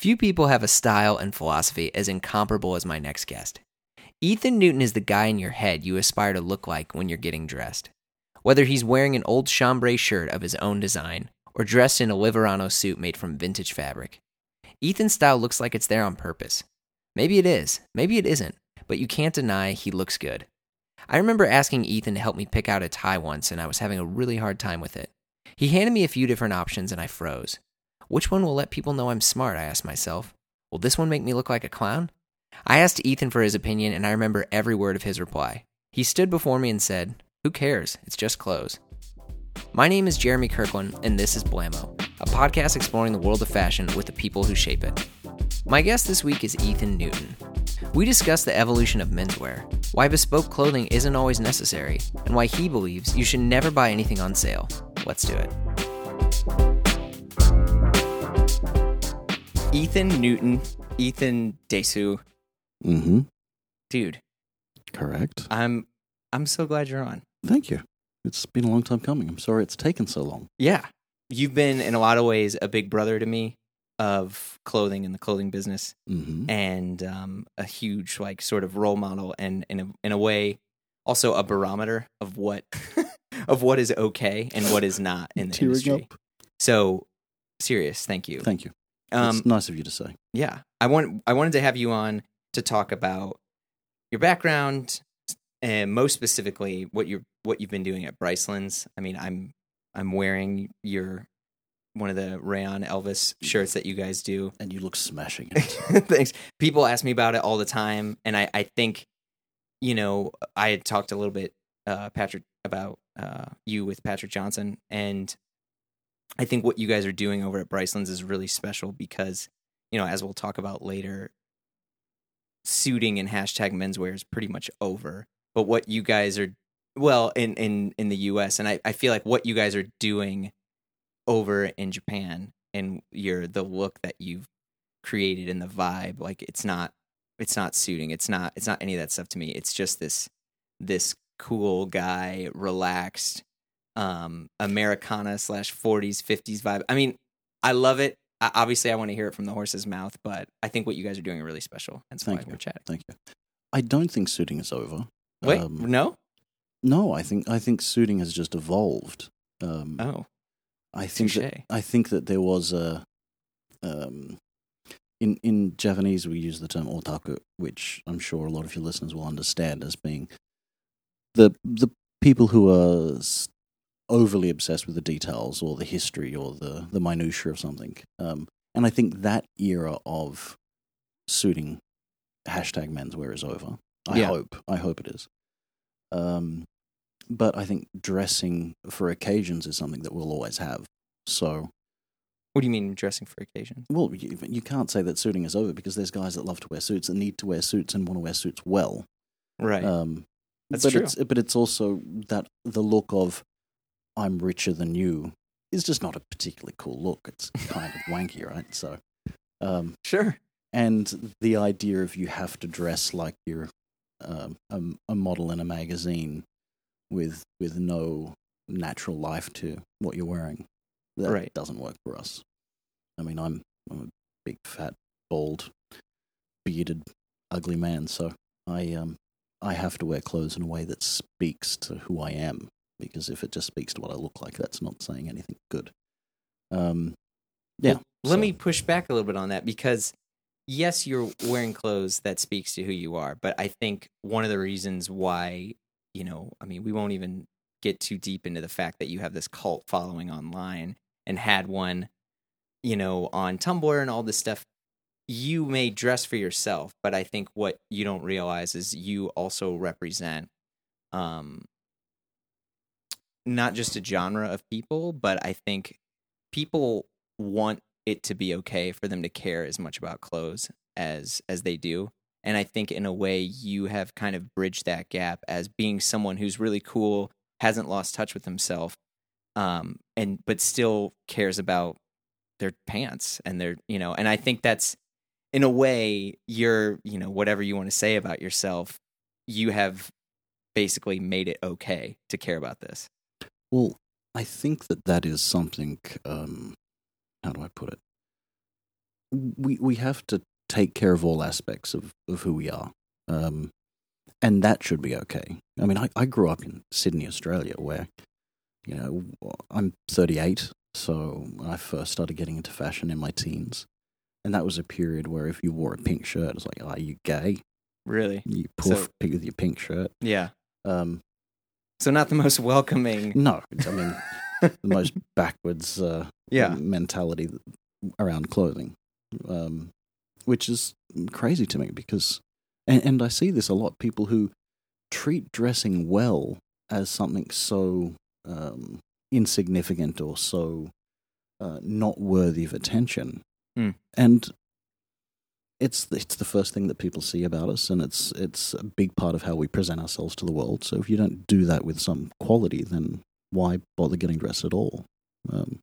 Few people have a style and philosophy as incomparable as my next guest. Ethan Newton is the guy in your head you aspire to look like when you're getting dressed. Whether he's wearing an old chambray shirt of his own design or dressed in a Liverano suit made from vintage fabric, Ethan's style looks like it's there on purpose. Maybe it is, maybe it isn't, but you can't deny he looks good. I remember asking Ethan to help me pick out a tie once, and I was having a really hard time with it. He handed me a few different options, and I froze. Which one will let people know I'm smart? I asked myself. Will this one make me look like a clown? I asked Ethan for his opinion, and I remember every word of his reply. He stood before me and said, Who cares? It's just clothes. My name is Jeremy Kirkland, and this is Blamo, a podcast exploring the world of fashion with the people who shape it. My guest this week is Ethan Newton. We discuss the evolution of menswear, why bespoke clothing isn't always necessary, and why he believes you should never buy anything on sale. Let's do it. Ethan Newton, Ethan Desu, Mm-hmm. dude. Correct. I'm I'm so glad you're on. Thank you. It's been a long time coming. I'm sorry it's taken so long. Yeah, you've been in a lot of ways a big brother to me of clothing and the clothing business, Mm-hmm. and um, a huge like sort of role model, and in a, in a way also a barometer of what of what is okay and what is not in the tailoring industry. up. So serious, thank you. Thank you. Um, it's nice of you to say. yeah, I want I wanted to have you on to talk about your background and most specifically what you what you've been doing at Bryceland's. I mean, I'm I'm wearing your one of the Rayon Elvis shirts that you guys do. And you look smashing. it. Thanks. People ask me about it all the time, and I I think you know I had talked a little bit uh, Patrick about uh, you with Patrick Johnson, and I think what you guys are doing over at Bryceland's is really special because you know as we'll talk about later, suiting and hashtag menswear is pretty much over. But what you guys are well in in in the U.S. and I I feel like what you guys are doing over in Japan and your the look that you've created and the vibe like it's not it's not suiting it's not it's not any of that stuff to me it's just this this cool guy relaxed um americana slash 40s 50s vibe i mean i love it I, obviously i want to hear it from the horse's mouth but i think what you guys are doing are really special and so Thank you. we're chatting Thank you. I don't think suiting is over. wait Um, no No, I think I think suiting has just evolved. Um, oh I think that. I think that there was a um, in in Japanese we use the term otaku, which I'm sure a lot of your listeners will understand as being the the people who are overly obsessed with the details or the history or the the minutia of something. Um, and I think that era of suiting hashtag menswear is over. I Yeah. hope. I hope it is. Um, but I think dressing for occasions is something that we'll always have. So, what do you mean dressing for occasion well, you, you can't say that suiting is over because there's guys that love to wear suits and need to wear suits and want to wear suits well. right Um, That's but true. It's, but it's also that the look of I'm richer than you is just not a particularly cool look. It's kind of wanky, right? So, um, sure and the idea of you have to dress like you're um, a, a model in a magazine with with no natural life to what you're wearing that Right. doesn't work for us. I mean, I'm I'm a big, fat, bald, bearded, ugly man, so I um I have to wear clothes in a way that speaks to who I am. Because if it just speaks to what I look like, that's not saying anything good. Um, yeah. Well, let so- me push back a little bit on that because yes, you're wearing clothes that speaks to who you are, but I think one of the reasons why, you know, I mean, we won't even get too deep into the fact that you have this cult following online and had one, you know, on Tumblr and all this stuff. You may dress for yourself, but I think what you don't realize is you also represent um not just a genre of people, but I think people want it to be okay for them to care as much about clothes as as they do. And I think in a way you have kind of bridged that gap as being someone who's really cool, hasn't lost touch with himself, um, and but still cares about their pants and their you know, and I think that's in a way you're, you know, whatever you want to say about yourself, you have basically made it okay to care about this. Well, I think that that is something. Um, how do I put it? we we have to take care of all aspects of, of who we are. Um, and that should be okay. I mean, I, I grew up in Sydney, Australia, where, you know, I'm 38, so I first started getting into fashion in my teens. And that was a period where if you wore a pink shirt, it's like, are you gay? Really? You poof So- with your pink shirt. Yeah. Um, So not the most welcoming. no, I mean, the most backwards uh, Yeah. mentality around clothing, um, which is crazy to me because, and, and I see this a lot. People who treat dressing well as something so um, insignificant or so uh, not worthy of attention, Hmm. and it's it's the first thing that people see about us, and it's it's a big part of how we present ourselves to the world. So if you don't do that with some quality, then why bother getting dressed at all? Um,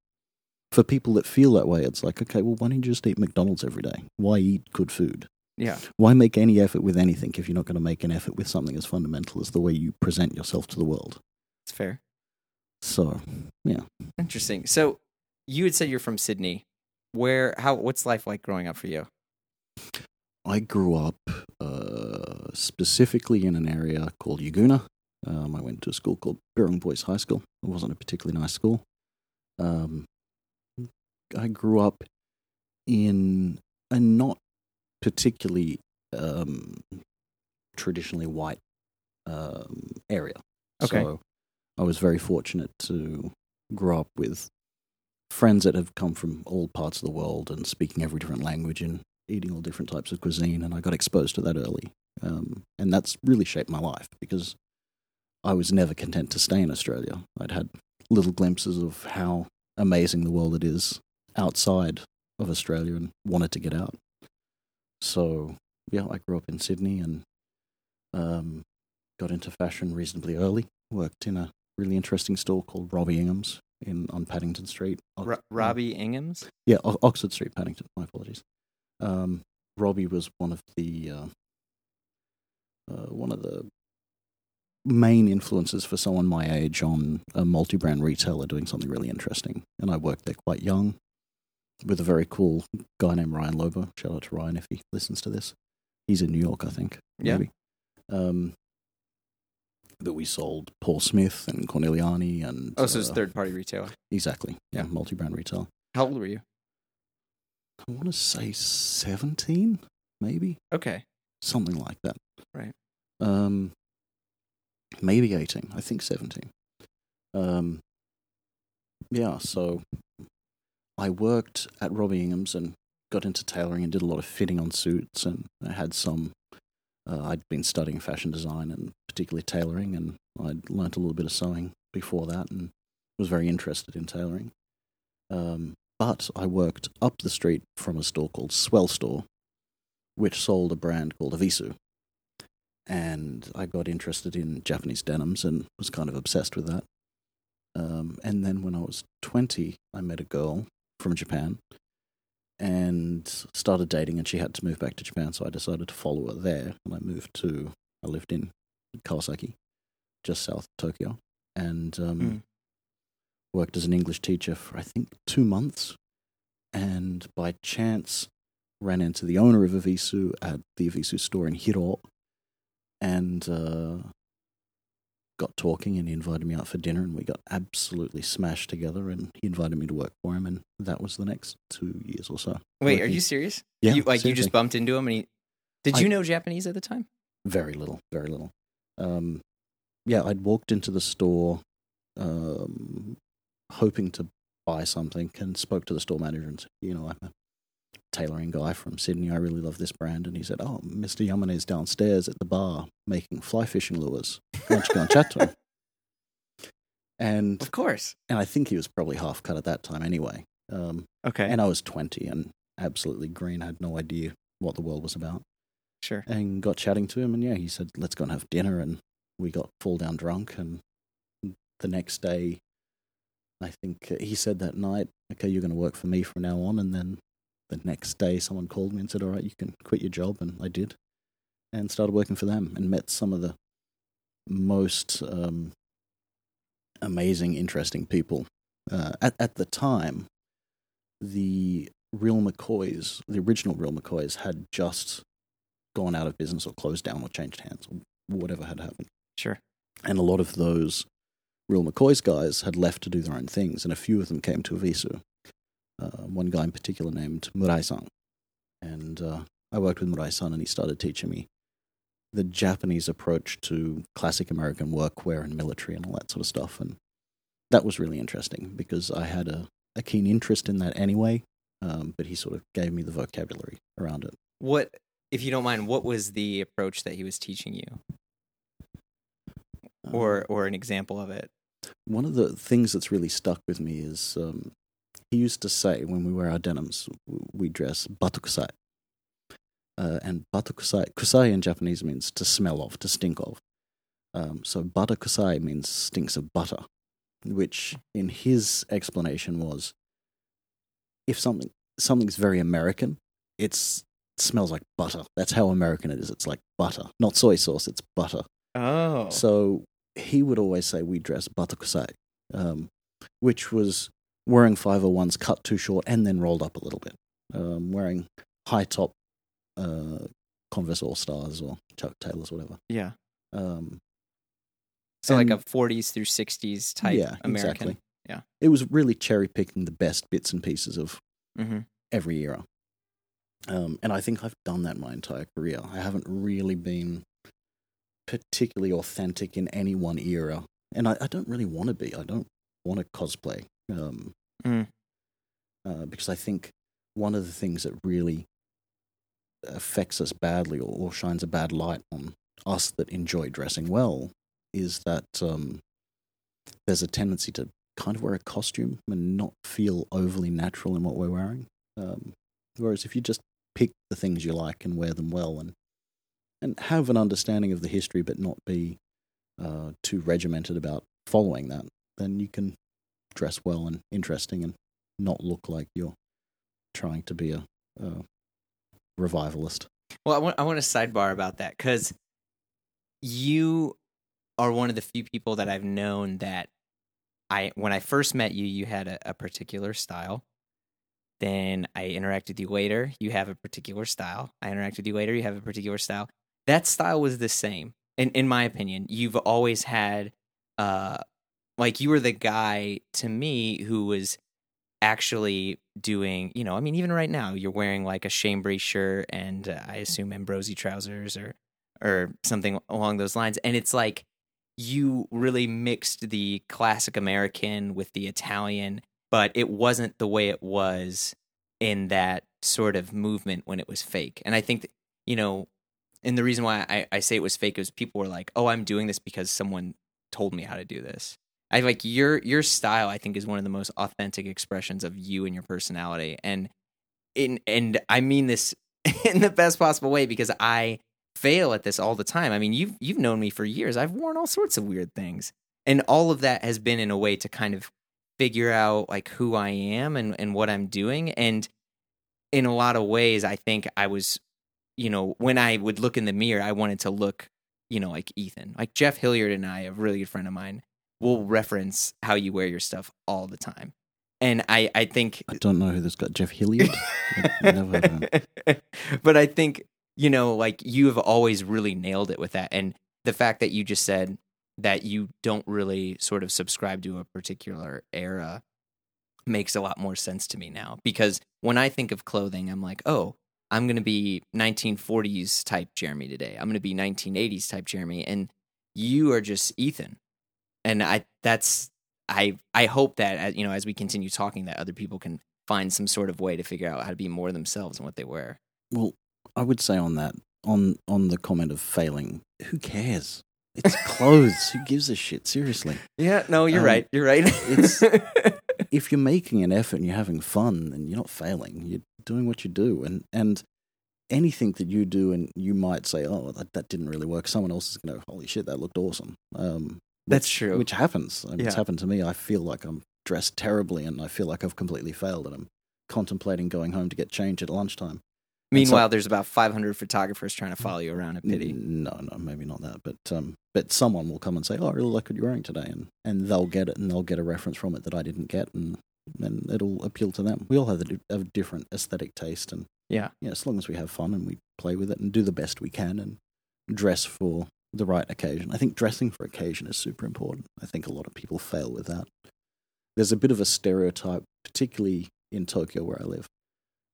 for people that feel that way, it's like, okay, well, why don't you just eat McDonald's every day? Why eat good food? Yeah. Why make any effort with anything if you're not going to make an effort with something as fundamental as the way you present yourself to the world? It's fair. So, yeah. Interesting. So you had said you're from Sydney. Where? How? What's life like growing up for you? I grew up uh, specifically in an area called Yagoona. Um, I went to a school called Birrong Boys High School. It wasn't a particularly nice school. Um, I grew up in a not particularly um, traditionally white um, area. Okay. So I was very fortunate to grow up with friends that have come from all parts of the world and speaking every different language and eating all different types of cuisine. And I got exposed to that early. Um, and that's really shaped my life because I was never content to stay in Australia. I'd had little glimpses of how amazing the world it is outside of Australia and wanted to get out. So, yeah, I grew up in Sydney and um, got into fashion reasonably early. Worked in a really interesting store called Robby Ingham's in on Paddington Street. Ox- Robby Inghams. yeah, O- Oxford Street, Paddington. My apologies. Um, Robby was one of the uh, uh, one of the main influences for someone my age on a multi-brand retailer doing something really interesting. And I worked there quite young with a very cool guy named Ryan Lober. Shout out to Ryan if he listens to this. He's in New York, I think. Yeah. Maybe. Um, but we sold Paul Smith and Corneliani and Oh, so it's uh, third party retailer. exactly yeah, Yeah. multi-brand retail. How old were you? I want to say 17, maybe Okay. something like that. Right. Um, maybe 18. I think 17. Um, yeah, so I worked at Robby Ingham's and got into tailoring and did a lot of fitting on suits and I had some. Uh, I'd been studying fashion design and particularly tailoring, and I'd learnt a little bit of sewing before that and was very interested in tailoring. Um, but I worked up the street from a store called Swell Store, which sold a brand called Evisu. And I got interested in Japanese denims and was kind of obsessed with that. Um, and then when I was 20, I met a girl from Japan and started dating, and she had to move back to Japan, so I decided to follow her there. And I moved to, I lived in Kawasaki, just south of Tokyo, and um, Mm. Worked as an English teacher for, I think, two months. And by chance, ran into the owner of Evisu at the Evisu store in Hiro and uh, got talking and he invited me out for dinner and we got absolutely smashed together and he invited me to work for him and that was the next two years or so. Wait, are you serious? Yeah, You, like you just bumped into him and he. Did I- you know Japanese at the time? Very little, very little. Um, yeah, I'd walked into the store um, hoping to buy something and spoke to the store manager and said, you know, I'm a tailoring guy from Sydney. I really love this brand. And he said, oh, Mr. Yamane is downstairs at the bar making fly fishing lures. Why don't you go and chat to him? And Of course. and I think he was probably half cut at that time anyway. Um, Okay. and I was 20 and absolutely green, had no idea what the world was about sure. and got chatting to him and yeah he said let's go and have dinner and we got fall down drunk and the next day i think uh, he said that night okay you're going to work for me from now on and then the next day someone called me and said all right you can quit your job and i did and started working for them and met some of the most um, amazing interesting people uh, at, at the time the Real McCoys, the original Real McCoys, had just gone out of business or closed down or changed hands or whatever had happened. Sure. And a lot of those Real McCoys guys had left to do their own things, and a few of them came to Evisu. Uh, one guy in particular named Murai-san. And uh, I worked with Murai-san, and he started teaching me the Japanese approach to classic American workwear and military and all that sort of stuff. And that was really interesting because I had a, a keen interest in that anyway, um, but he sort of gave me the vocabulary around it. What, if you don't mind, what was the approach that he was teaching you, or Um, or an example of it? One of the things that's really stuck with me is um, he used to say when we wear our denims, we dress batakusai. Uh, and batakusai, kusai in Japanese means to smell of, to stink of. Um, so batakusai means stinks of butter, which in his explanation was if something something's very American, it's smells like butter. That's how American it is. It's like butter, not soy sauce. It's butter. Oh, So he would always say we dress batakusai, um, which was wearing 501s cut too short and then rolled up a little bit, um, wearing high top uh, Converse All Stars or Chuck Taylors, whatever. yeah. Um, So like a and- 40s through 60s type yeah, American. Exactly. Yeah. It was really cherry picking the best bits and pieces of hmm every era. Um, and I think I've done that my entire career. I haven't really been particularly authentic in any one era. And I, I don't really want to be. I don't want to cosplay. Um, Mm. uh, because I think one of the things that really affects us badly or, or shines a bad light on us that enjoy dressing well is that um, there's a tendency to kind of wear a costume and not feel overly natural in what we're wearing. Um, whereas if you just pick the things you like and wear them well and and have an understanding of the history but not be uh, too regimented about following that, then you can dress well and interesting and not look like you're trying to be a, a revivalist. Well, I want I want to sidebar about that because you are one of the few people that I've known that I when I first met you, you had a, a particular style. Then I interact with you later, you have a particular style. I interact with you later, you have a particular style. That style was the same. In in my opinion, you've always had uh like you were the guy to me who was actually doing, you know, I mean, even right now, you're wearing like a chambray shirt and uh, I assume Ambrosi trousers or or something along those lines, and it's like you really mixed the classic American with the Italian, but it wasn't the way it was in that sort of movement when it was fake. And I think, that, you know, and the reason why I, I say it was fake is people were like, "Oh, I'm doing this because someone told me how to do this." I like your your style. I think is one of the most authentic expressions of you and your personality, and in and I mean this in the best possible way because I fail at this all the time. I mean, you've you've known me for years. I've worn all sorts of weird things, and all of that has been in a way to kind of figure out like who I am and and what I'm doing. And in a lot of ways, I think I was, you know, when I would look in the mirror, I wanted to look, you know, like Ethan, like Jeff Hilliard and I, a really good friend of mine, will reference how you wear your stuff all the time. And I, I think I don't know who this got Jeff Hilliard. I never heard of him. but I think you know, like you have always really nailed it with that, and the fact that you just said that you don't really sort of subscribe to a particular era makes a lot more sense to me now because when I think of clothing, I'm like, oh, I'm going to be 1940s type Jeremy today. I'm going to be 1980s type Jeremy, and you are just Ethan. And I, that's, I, I hope that as, you know, as we continue talking, that other people can find some sort of way to figure out how to be more themselves in what they were. Well, I would say on that, on on the comment of failing, who cares? It's clothes. who gives a shit? Seriously. Yeah, no, you're Um, right. You're right. it's- if you're making an effort and you're having fun and you're not failing, you're doing what you do, and and anything that you do and you might say, oh, that, that didn't really work. Someone else is going to, holy shit, that looked awesome. Um, That's which- true. Which happens. I mean, It's happened to me. I feel like I'm dressed terribly and I feel like I've completely failed and I'm contemplating going home to get change at lunchtime. Meanwhile, there's about 500 photographers trying to follow you around at Pitti. No, no, maybe not that. But um, but someone will come and say, "Oh, I really like what you're wearing today," and and they'll get it, and they'll get a reference from it that I didn't get, and and it'll appeal to them. We all have a, have a different aesthetic taste, and Yeah. yeah, as long as we have fun and we play with it and do the best we can and dress for the right occasion. I think dressing for occasion is super important. I think a lot of people fail with that. There's a bit of a stereotype, particularly in Tokyo where I live,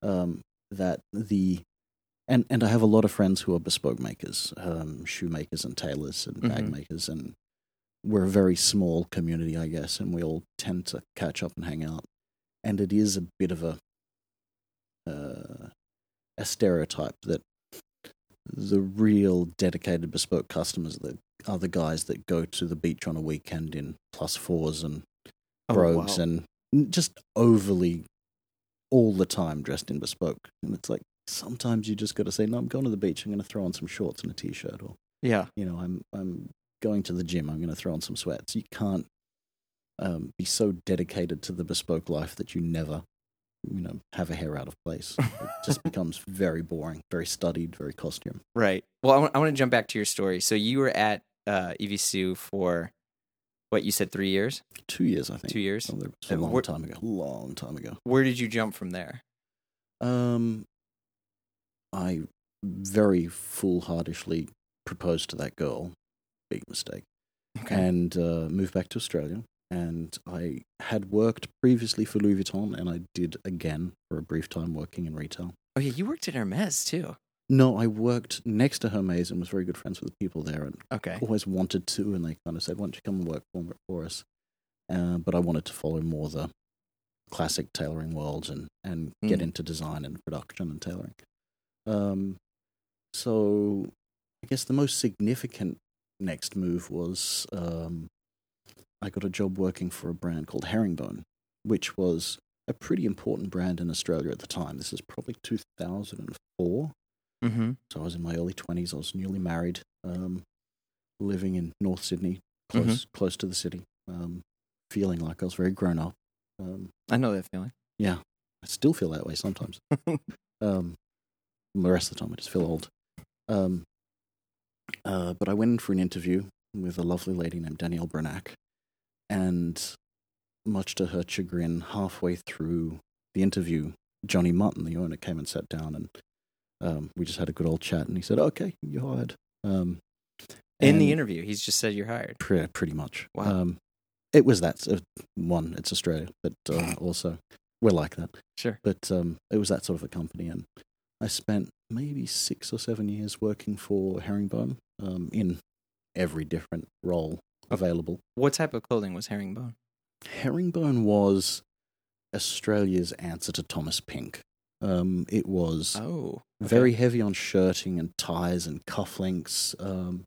um, that the and and I have a lot of friends who are bespoke makers, um, shoemakers and tailors and bag Mhm. makers, and we're a very small community, I guess, and we all tend to catch up and hang out. And it is a bit of a uh, a stereotype that the real dedicated bespoke customers that are the guys that go to the beach on a weekend in plus fours and Oh, brogues wow. and just overly all the time dressed in bespoke. And it's like sometimes you just got to say, no, I'm going to the beach. I'm going to throw on some shorts and a t-shirt, or Yeah. you know, I'm I'm going to the gym. I'm going to throw on some sweats. You can't um, be so dedicated to the bespoke life that you never, you know, have a hair out of place. It just becomes very boring, very studied, very costume. Right. Well, I want, I want to jump back to your story. So you were at uh, Evisu for what you said, three years, Two years, I think. two years. Oh, a long where- time ago. Long time ago. Where did you jump from there? Um, I very foolhardishly proposed to that girl. Big mistake. and uh, moved back to Australia. And I had worked previously for Louis Vuitton, and I did again for a brief time working in retail. oh yeah, you worked at Hermes too. No, I worked next to Hermes and was very good friends with the people there, and Okay. always wanted to. And they kind of said, "Why don't you come and work for, for us?" Uh, but I wanted to follow more the classic tailoring worlds and and get Mm. into design and production and tailoring. Um, so I guess the most significant next move was um, I got a job working for a brand called Herringbone, which was a pretty important brand in Australia at the time. This is probably 2004. Mm-hmm. So I was in my early 20s. I was newly married, um, living in North Sydney, close close to the city, um, feeling like I was very grown up. Um, I know that feeling. yeah, I still feel that way sometimes. um, the rest of the time, I just feel old. Uh, but I went in for an interview with a lovely lady named Danielle Bernac, and much to her chagrin, halfway through the interview, Johnny Mutton, the owner, came and sat down, and um, we just had a good old chat. And he said, "Okay, you're hired." Um, In the interview, he's just said you're hired. Pre- pretty much. Wow. Um, it was that uh, one. It's Australia, but uh, also we're like that. Sure. But um, it was that sort of a company, and I spent maybe six or seven years working for Herringbone um, in every different role available. What type of clothing was Herringbone? Herringbone was Australia's answer to Thomas Pink. Um, it was Oh, very heavy on shirting and ties and cufflinks. Um,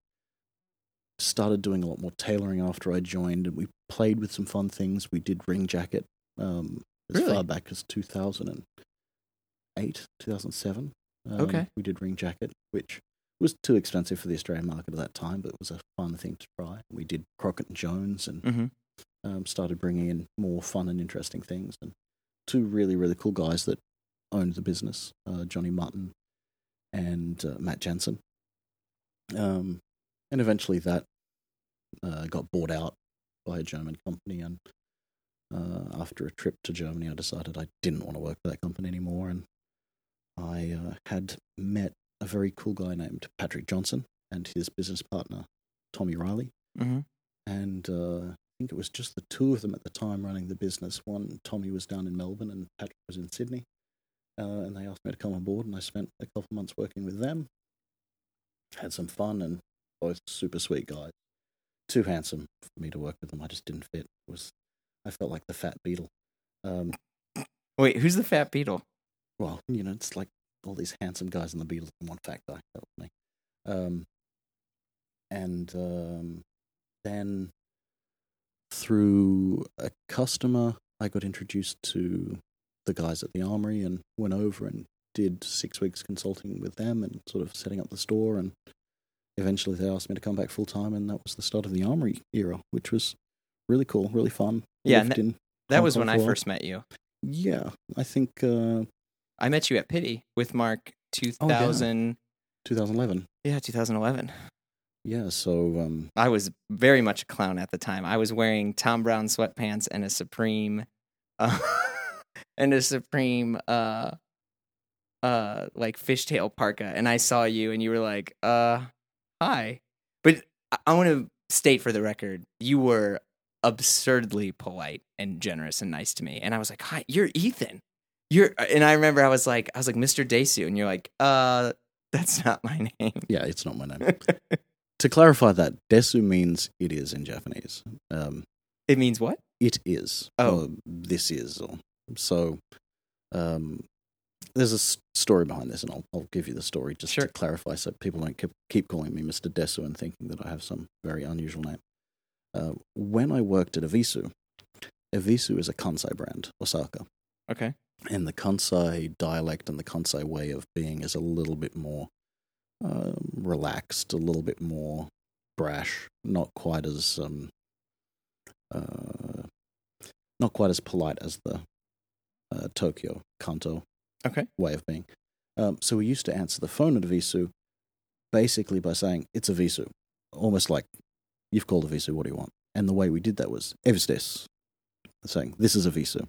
started doing a lot more tailoring after I joined, and we played with some fun things. We did ring jacket um, as Really? far back as 2008, 2007. Um, Okay. We did ring jacket, which was too expensive for the Australian market at that time, but it was a fun thing to try. We did Crockett and Jones and Mm-hmm. um, started bringing in more fun and interesting things. And two really, really cool guys that owned the business, uh, Johnny Mutton and uh, Matt Jensen. Um, and eventually that uh, got bought out by a German company. And uh, after a trip to Germany, I decided I didn't want to work for that company anymore. And I uh, had met a very cool guy named Patrick Johnson and his business partner, Tommy Riley Mm-hmm. and uh, I think it was just the two of them at the time running the business. One, Tommy was down in Melbourne, and Patrick was in Sydney. Uh, and they asked me to come on board, and I spent a couple of months working with them. Had some fun, and both super sweet guys. Too handsome for me to work with them. I just didn't fit. It was I felt like the fat beetle. Um, Wait, who's the fat beetle? well, you know, it's like all these handsome guys in the Beatles and one fat guy. That was me. Um, and um, then through a customer, I got introduced to the guys at the Armory and went over and did six weeks consulting with them and sort of setting up the store. And eventually they asked me to come back full time, and that was the start of the Armory era, which was really cool, really fun. Yeah, in That was when I first met you. Yeah, I think uh, I met you at Pitti with Mark Oh, 2000. 2011. yeah, 2011. Yeah, so um, I was very much a clown at the time. I was wearing Thom Browne sweatpants and a Supreme uh, and a Supreme uh uh like fishtail parka and I saw you and you were like, uh hi. But I, I want to state for the record, you were absurdly polite and generous and nice to me. And I was like, "Hi, you're Ethan." You're and I remember I was like I was like Mr. Desu and you're like, "Uh, that's not my name." Yeah, it's not my name. to clarify that, desu means it is in Japanese. Um, It means what? it is. Oh. This is. Or, so um, there's a s- story behind this, and I'll, I'll give you the story just Sure. to clarify so people don't keep, keep calling me Mr. Desu and thinking that I have some very unusual name. Uh, when I worked at Evisu, Evisu is a Kansai brand, Osaka. Okay. And the Kansai dialect and the Kansai way of being is a little bit more um, relaxed, a little bit more brash, not quite as um, uh, not quite as polite as the uh, Tokyo Kanto Okay. way of being. Um, so we used to answer the phone at Visu basically by saying, It's a Visu, Almost like, You've called a Visu. what do you want? And the way we did that was, Evis this. Saying, This is Evisu.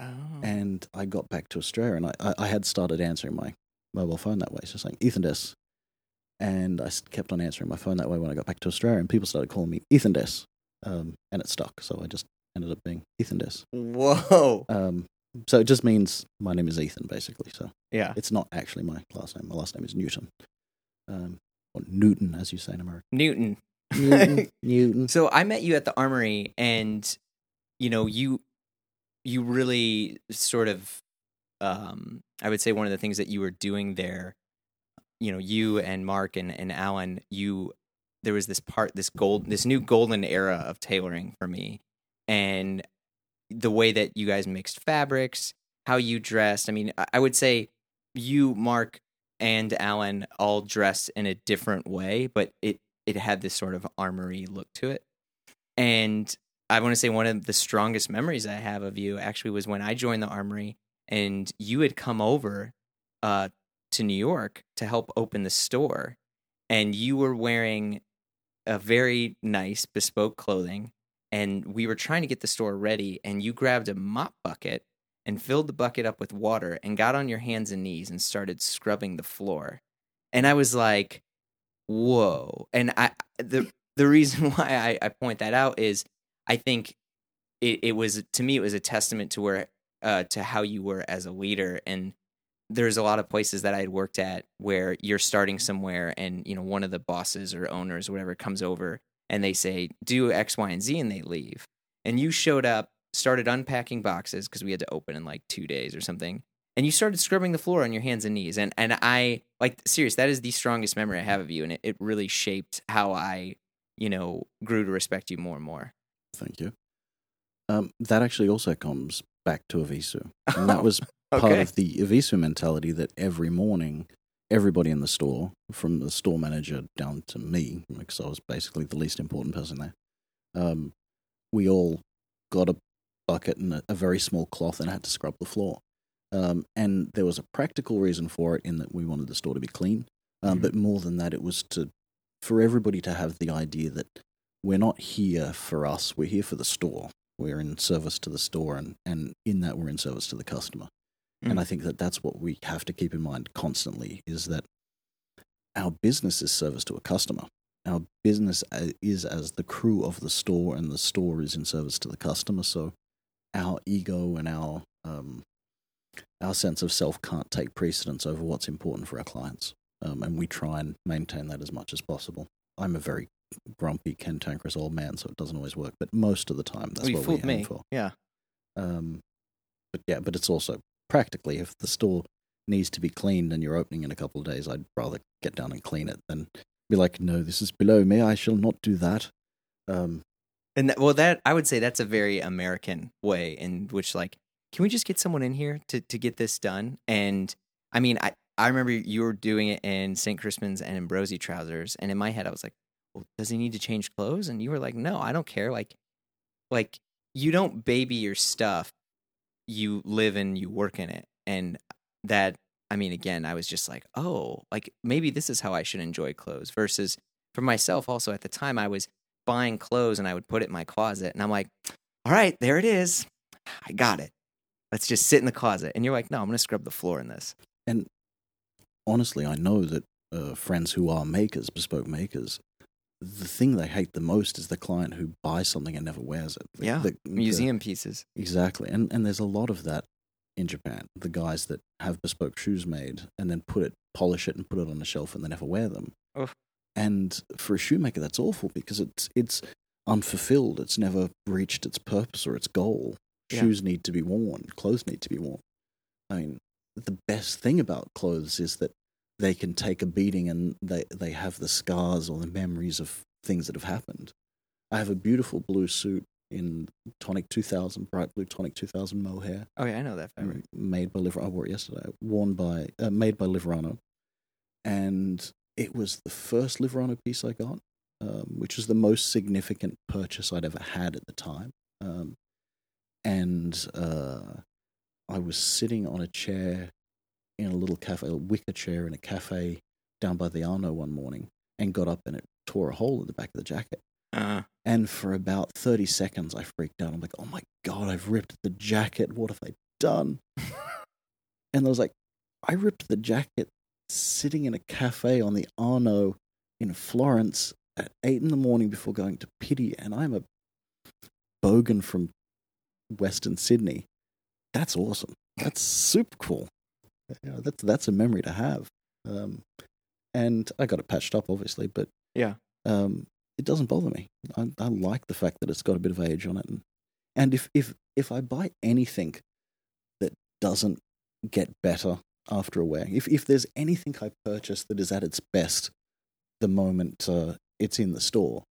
Oh. And I got back to Australia and I, I, I had started answering my mobile phone that way. So saying, Ethan Des. And I kept on answering my phone that way when I got back to Australia. And people started calling me Ethan Des. Um, and it stuck. So I just ended up being Ethan Des. Whoa. Um, so it just means my name is Ethan, basically. So Yeah. it's not actually my last name. My last name is Newton. Um, or Newton, as you say in America. Newton. Newton. Newton. So I met you at the armory, and you know you you really sort of um, I would say one of the things that you were doing there. You know, you and Mark and and Alan, you there was this part, this gold, this new golden era of tailoring for me, and the way that you guys mixed fabrics, how you dressed. I mean, I- I would say you, Mark, and Alan all dressed in a different way, but it it had this sort of armory look to it. And I want to say one of the strongest memories I have of you actually was when I joined the armory and you had come over uh, to New York to help open the store. And you were wearing a very nice bespoke clothing. And we were trying to get the store ready. And you grabbed a mop bucket and filled the bucket up with water and got on your hands and knees and started scrubbing the floor. And I was like, whoa. And I the the reason why I, I point that out is I think it, it was to me it was a testament to where uh, to how you were as a leader and there's a lot of places that I had worked at where you're starting somewhere and you know one of the bosses or owners or whatever comes over and they say do X, Y, and Z and they leave. And you showed up, started unpacking boxes because we had to open in like two days or something. And you started scrubbing the floor on your hands and knees. And and I like serious, that is the strongest memory I have of you. And it, it really shaped how I, you know, grew to respect you more and more. Thank you. Um, that actually also comes back to Evisu. And that was part of the Evisu mentality that every morning, everybody in the store, from the store manager down to me, because I was basically the least important person there, um, we all got a bucket and a, a very small cloth and had to scrub the floor. Um, and there was a practical reason for it in that we wanted the store to be clean. Um, Mhm. But more than that, it was to for everybody to have the idea that we're not here for us, we're here for the store. We're in service to the store, and, and in that, we're in service to the customer. And Mm. I think that that's what we have to keep in mind constantly is that our business is service to a customer. Our business is as the crew of the store, and the store is in service to the customer. So our ego and our um, our sense of self can't take precedence over what's important for our clients, um, and we try and maintain that as much as possible. I'm a very grumpy, cantankerous old man, so it doesn't always work. But most of the time, that's Oh, you what we aim me. for. Yeah. Um, but yeah, but it's also practically if the store needs to be cleaned and you're opening in a couple of days, I'd rather get down and clean it than be like, no, this is below me. I shall not do that. Um, And that, well, that I would say that's a very American way in which, like, can we just get someone in here to to get this done? And I mean, I I remember you were doing it in St. Crispin's and Ambrosi trousers, and in my head, I was like, well, does he need to change clothes? And you were like, no, I don't care. Like, like you don't baby your stuff. You live and you work in it, and that. I mean, again, I was just like, oh, like maybe this is how I should enjoy clothes. Versus for myself, also at the time, I was buying clothes and I would put it in my closet and I'm like, all right, there it is. I got it. Let's just sit in the closet. And you're like, no, I'm going to scrub the floor in this. And honestly, I know that uh, friends who are makers, bespoke makers, the thing they hate the most is the client who buys something and never wears it. The- Yeah. the- the- Museum pieces. exactly, and and there's a lot of that in Japan. The guys that have bespoke shoes made and then put it, polish it, and put it on a shelf, and they never wear them. Oof. And for a shoemaker, that's awful because it's it's unfulfilled. It's never reached its purpose or its goal. Yeah. Shoes need to be worn. Clothes need to be worn. I mean, the best thing about clothes is that they can take a beating and they, they have the scars or the memories of things that have happened. I have a beautiful blue suit in Tonik 2000, bright blue Tonik 2000 mohair, Oh, yeah, I know that fabric. made by Liver. I wore it yesterday. Worn by, uh, made by Liverano, and it was the first Liverano piece I got, um, which was the most significant purchase I'd ever had at the time. Um, and uh, I was sitting on a chair in a little cafe, a wicker chair in a cafe down by the Arno one morning, and got up and it tore a hole in the back of the jacket. Uh, And for about 30 seconds, I freaked out. I'm like, oh my God, I've ripped the jacket. What have I done? and I was like, I ripped the jacket sitting in a cafe on the Arno in Florence at 8 in the morning before going to Pitti. And I'm a bogan from Western Sydney. That's awesome. That's super cool. You know, that's, that's a memory to have. Um, and I got it patched up, obviously, but Yeah. um, it doesn't bother me. I, I like the fact that it's got a bit of age on it, and, and if if if I buy anything that doesn't get better after a wear, if if there's anything I purchase that is at its best the moment uh, it's in the store,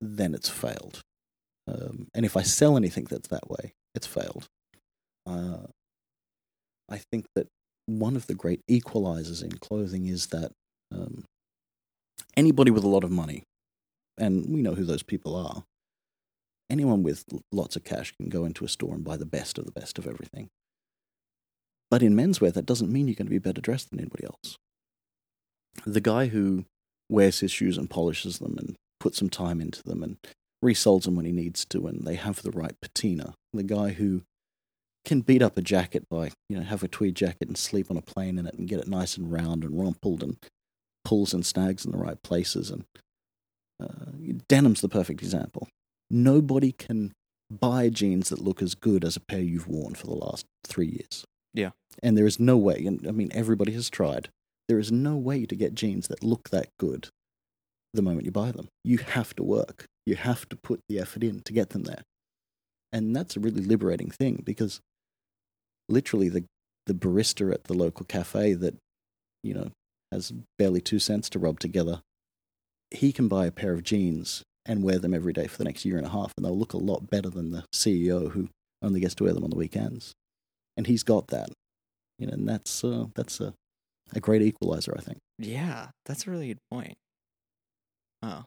then it's failed. Um, and if I sell anything that's that way, it's failed. Uh, I think that one of the great equalizers in clothing is that um, anybody with a lot of money, and we know who those people are, anyone with lots of cash can go into a store and buy the best of the best of everything. But in menswear, that doesn't mean you're going to be better dressed than anybody else. The guy who wears his shoes and polishes them and puts some time into them and resoles them when he needs to and they have the right patina, the guy who can beat up a jacket by, you know, have a tweed jacket and sleep on a plane in it and get it nice and round and rumpled and pulls and snags in the right places. And uh, denim's the perfect example. Nobody can buy jeans that look as good as a pair you've worn for the last three years. Yeah. And there is no way, and I mean, everybody has tried, there is no way to get jeans that look that good the moment you buy them. You have to work, you have to put the effort in to get them there. And that's a really liberating thing because literally the, the barista at the local cafe that, you know, has barely two cents to rub together, he can buy a pair of jeans and wear them every day for the next year and a half, and they'll look a lot better than the CEO who only gets to wear them on the weekends. And he's got that, you know, and that's uh, that's a a great equalizer, I think. yeah, that's a really good point. Oh,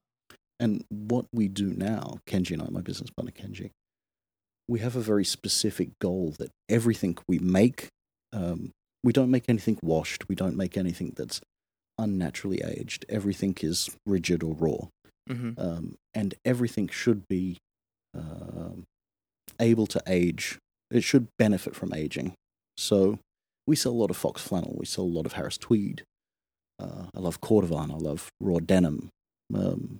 And what we do now, Kenji and I, my business partner Kenji, we have a very specific goal that everything we make, um, we don't make anything washed. We don't make anything that's unnaturally aged. Everything is rigid or raw. hmm um, and everything should be um, able to age. It should benefit from aging. So we sell a lot of Fox flannel. We sell a lot of Harris tweed. Uh, I love cordovan. I love raw denim. Um,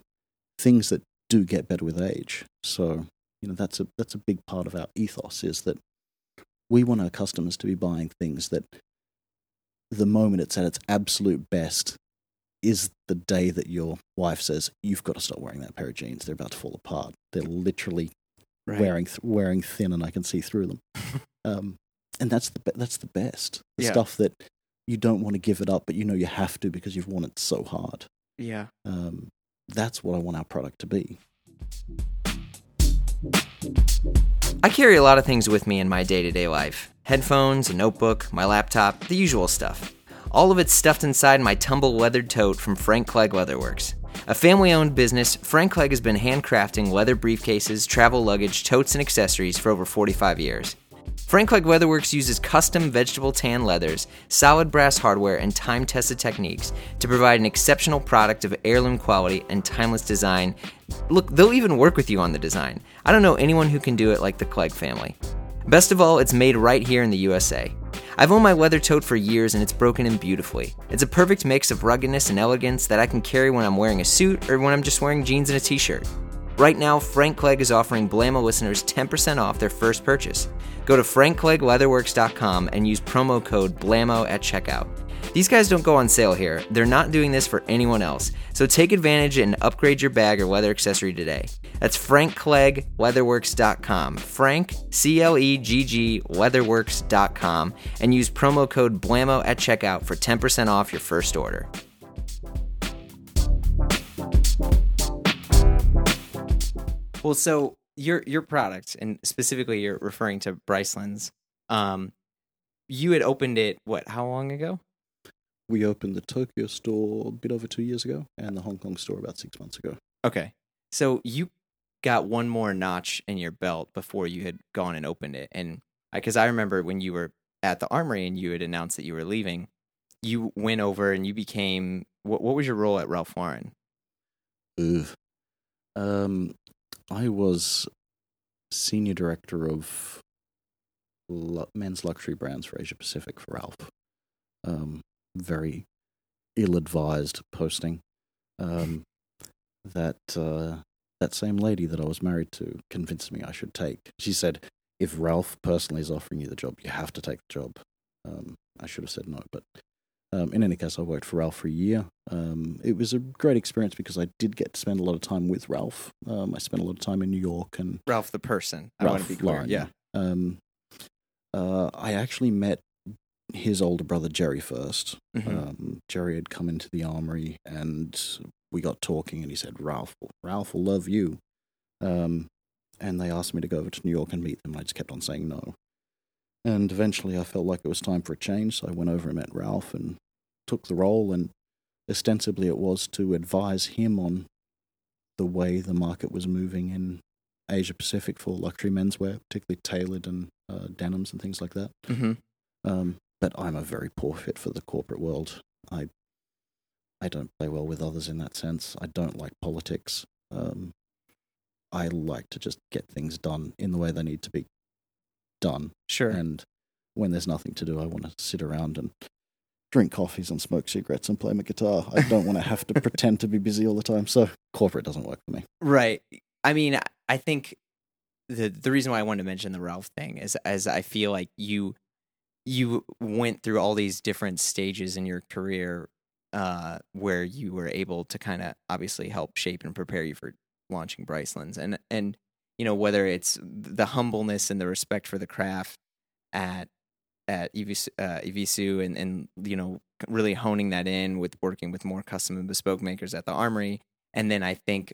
things that do get better with age. So you know that's a that's a big part of our ethos is that we want our customers to be buying things that the moment it's at its absolute best is the day that your wife says you've got to stop wearing that pair of jeans. They're about to fall apart. They're literally right. wearing th- wearing thin, and I can see through them. um, and that's the be- that's the best. The Yeah. stuff that you don't want to give it up, but you know you have to because you've worn it so hard. Yeah. Um, that's what I want our product to be. I carry a lot of things with me in my day to day life headphones, a notebook, my laptop, the usual stuff. All of it's stuffed inside my tumble weathered tote from Frank Clegg Leatherworks. A family owned business, Frank Clegg has been handcrafting leather briefcases, travel luggage, totes, and accessories for over 45 years. Frank Clegg Leatherworks uses custom vegetable tan leathers, solid brass hardware, and time tested techniques to provide an exceptional product of heirloom quality and timeless design. Look, they'll even work with you on the design. I don't know anyone who can do it like the Clegg family. Best of all, it's made right here in the USA. I've owned my leather tote for years and it's broken in beautifully. It's a perfect mix of ruggedness and elegance that I can carry when I'm wearing a suit or when I'm just wearing jeans and a t shirt. Right now, Frank Clegg is offering Blamo listeners 10% off their first purchase. Go to frankcleggleatherworks.com and use promo code BLAMO at checkout. These guys don't go on sale here. They're not doing this for anyone else. So take advantage and upgrade your bag or leather accessory today. That's frankcleggleatherworks.com. Frank, C L E G G, leatherworks.com, and use promo code BLAMO at checkout for 10% off your first order. Well, so your your product, and specifically you're referring to Bryceland's, um, you had opened it what? How long ago? We opened the Tokyo store a bit over two years ago, and the Hong Kong store about six months ago. Okay, so you got one more notch in your belt before you had gone and opened it, and because I remember when you were at the Armoury and you had announced that you were leaving, you went over and you became what? What was your role at Ralph Lauren? Ugh. Um, I was senior director of men's luxury brands for Asia Pacific for Ralph. Um, very ill-advised posting. Um, that uh, that same lady that I was married to convinced me I should take. She said, "If Ralph personally is offering you the job, you have to take the job." Um, I should have said no, but um, in any case, I worked for Ralph for a year. Um, it was a great experience because I did get to spend a lot of time with Ralph. Um, I spent a lot of time in New York and Ralph the person. I Ralph want to be clear. Lauren, yeah. Um, uh, I actually met his older brother Jerry 1st Mhm. Um, Jerry had come into the Armoury and we got talking, and he said, "Ralph, Ralph will love you." Um, and they asked me to go over to New York and meet them, and I just kept on saying no. And eventually, I felt like it was time for a change, so I went over and met Ralph and took the role. And ostensibly, it was to advise him on the way the market was moving in Asia Pacific for luxury menswear, particularly tailored and uh, denims and things like that. Mm-hmm. Um, but I'm a very poor fit for the corporate world. I I don't play well with others in that sense. I don't like politics. Um, I like to just get things done in the way they need to be done. Sure. And when there's nothing to do, I want to sit around and drink coffees and smoke cigarettes and play my guitar. I don't want to have to pretend to be busy all the time. So corporate doesn't work for me. Right. I mean, I- think the the reason why I wanted to mention the Ralph thing is as I feel like you you went through all these different stages in your career uh, where you were able to kind of obviously help shape and prepare you for launching Bryceland's and and you know whether it's the humbleness and the respect for the craft at at Evisu, uh, and and you know really honing that in with working with more custom and bespoke makers at the Armoury and then I think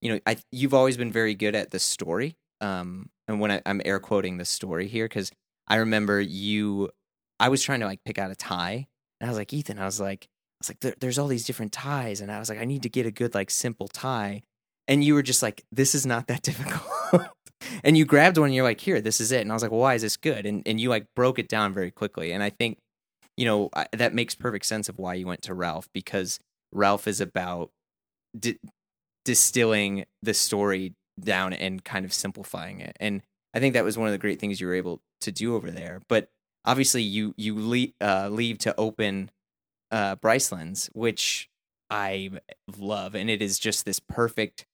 you know, I you've always been very good at the story. Um, and when I, I'm air quoting the story here, because I remember you, I was trying to like pick out a tie, and I was like, Ethan, I was like, I was like, there, there's all these different ties, and I was like, I need to get a good like simple tie, and you were just like, this is not that difficult, and you grabbed one, and you're like, here, this is it, and I was like, well, why is this good? And and you like broke it down very quickly, and I think, you know, I, that makes perfect sense of why you went to Ralph because Ralph is about di- distilling the story down and kind of simplifying it. And I think that was one of the great things you were able to do over there. But obviously, you you leave, uh, leave to open uh, Bryceland's, which I love, and it is just this perfect.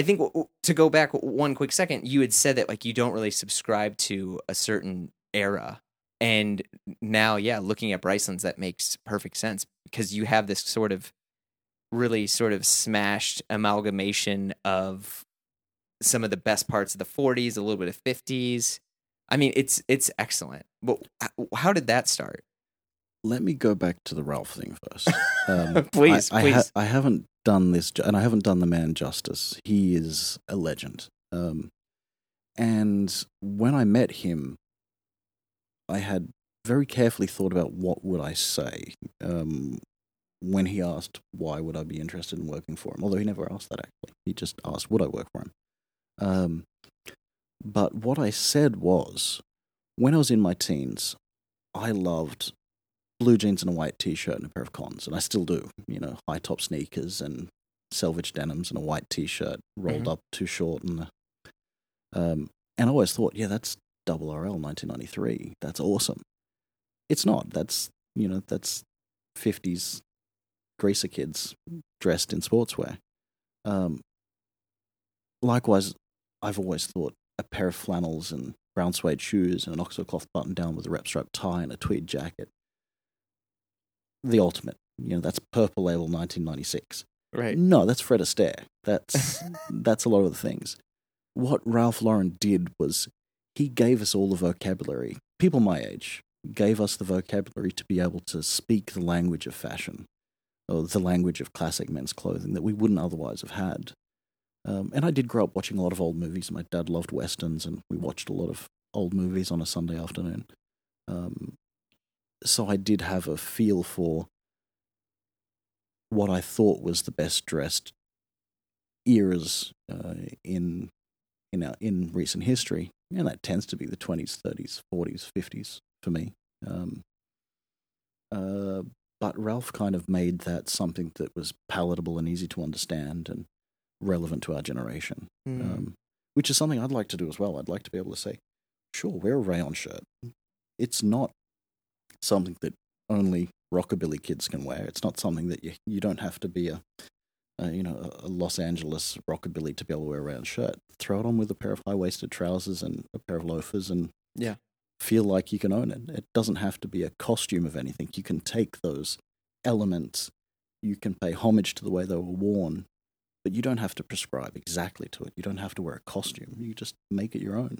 I think w- to go back one quick second, you had said that like you don't really subscribe to a certain era, and now, yeah, looking at Bryceland's, that makes perfect sense because you have this sort of really sort of smashed amalgamation of some of the best parts of the 40s, a little bit of 50s. I mean, it's it's excellent. But how did that start? Let me go back to the Ralph thing first. Um, Please, I, I, please. I haven't done this, and I haven't done the man justice. He is a legend. Um, and when I met him, I had very carefully thought about what would I say um, when he asked why would I be interested in working for him. Although he never asked that actually, he just asked would I work for him. Um, but what I said was, when I was in my teens, I loved blue jeans and a white t-shirt and a pair of cons, and I still do. You know, high top sneakers and selvage denims and a white t-shirt rolled Mhm. up too short, and um, and I always thought, yeah, that's Double RL 1993. That's awesome. It's not. That's you know that's 50s greaser kids dressed in sportswear. Um, likewise, I've always thought a pair of flannels and brown suede shoes and an Oxford cloth button down with a rep strap tie and a tweed jacket. The ultimate. You know, that's purple label 1996. Right. No, that's Fred Astaire. That's that's a lot of the things. What Ralph Lauren did was he gave us all the vocabulary. People my age gave us the vocabulary to be able to speak the language of fashion, or the language of classic men's clothing that we wouldn't otherwise have had. Um, and I did grow up watching a lot of old movies. My dad loved westerns, and we watched a lot of old movies on a Sunday afternoon. Um, so I did have a feel for what I thought was the best dressed eras uh, in in our, in recent history, and that tends to be the twenties, thirties, forties, fifties for me. Um, uh, but Ralph kind of made that something that was palatable and easy to understand and relevant to our generation, Mm. um, which is something I'd like to do as well. I'd like to be able to say, sure, wear a rayon shirt. It's not something that only rockabilly kids can wear. It's not something that you you don't have to be a, a you know a, Los Angeles rockabilly to be able to wear a rayon shirt. Throw it on with a pair of high waisted trousers and a pair of loafers, and Yeah. feel like you can own it. It doesn't have to be a costume of anything. You can take those elements. You can pay homage to the way they were worn, but you don't have to prescribe exactly to it. You don't have to wear a costume. You just make it your own.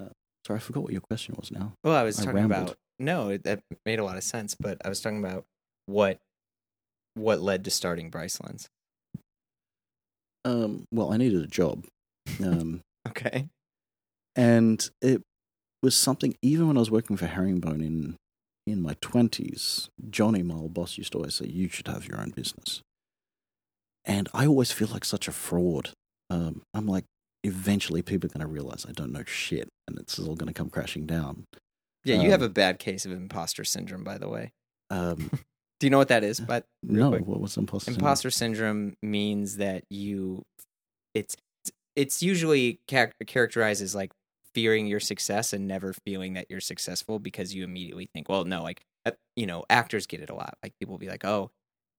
Uh, sorry, I forgot what your question was now. Well, I was I talking rambled. about no, it, that made a lot of sense, but I was talking about what what led to starting Brycelands. Um, well, I needed a job. Um, Okay. and it was something even when I was working for Herringbone in in my twenties, Johnny, my old boss, used to always say, "You should have your own business." And I always feel like such a fraud. Um, I'm like, eventually, people are going to realize I don't know shit, and it's all going to come crashing down. Yeah, you have Um, a bad case of imposter syndrome, by the way. Um, Do you know what that is? But no, quick. what was imposter? syndrome? imposter syndrome means that you it's it's usually char- characterized as like fearing your success and never feeling that you're successful because you immediately think well no like uh, you know actors get it a lot like people will be like oh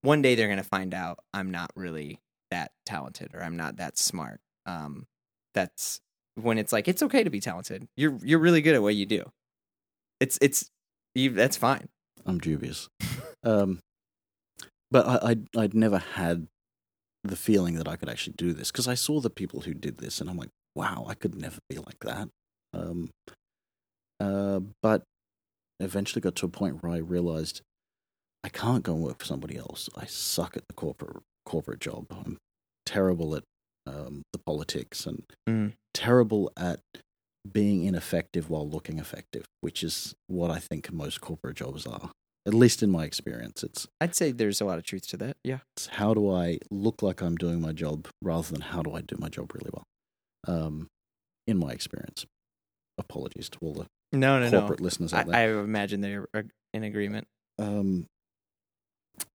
one day they're going to find out i'm not really that talented or i'm not that smart um that's when it's like it's okay to be talented you're you're really good at what you do it's it's you that's fine I'm dubious. um, but I, I'd, I'd never had the feeling that I could actually do this because I saw the people who did this and I'm like, wow, I could never be like that. Um, uh, but eventually got to a point where I realized I can't go and work for somebody else. I suck at the corporate corporate job. I'm terrible at um, the politics and Mm. terrible at being ineffective while looking effective, which is what I think most corporate jobs are. At least in my experience, it's, i'd say there's a lot of truth to that yeah it's how do I look like I'm doing my job rather than how do I do my job really well. Um, in my experience, apologies to all the no no no corporate listeners I, out there. I imagine they're uh, in agreement. Um,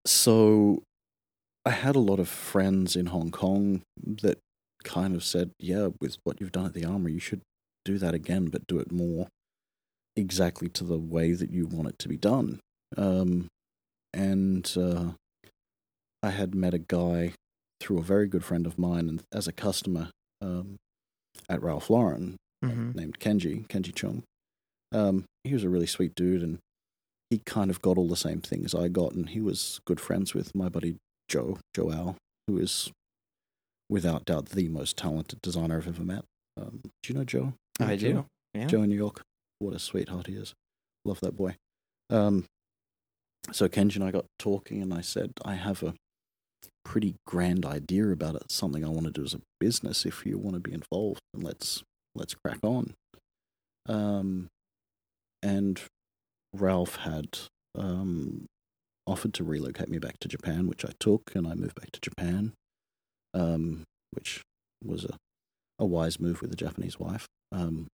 so I had a lot of friends in Hong Kong that kind of said, "Yeah, with what you've done at the Armoury, you should do that again, but do it more exactly to the way that you want it to be done." Um, and uh, I had met a guy through a very good friend of mine, and as a customer um, at Ralph Lauren, Mm-hmm. named Kenji, Kenji Cheung. Um, he was a really sweet dude, and he kind of got all the same things I got, and he was good friends with my buddy Joe, Joe Al, who is without doubt the most talented designer I've ever met. Um, do you know Joe? I Joe? do. Yeah. Joe in New York. What a sweetheart he is. Love that boy. Um, so Kenji and I got talking, and I said, I have a pretty grand idea about it. Something I want to do as a business. If you want to be involved, and let's let's crack on. Um, and Ralph had um, offered to relocate me back to Japan, which I took, and I moved back to Japan, um, which was a, a wise move with a Japanese wife. Um,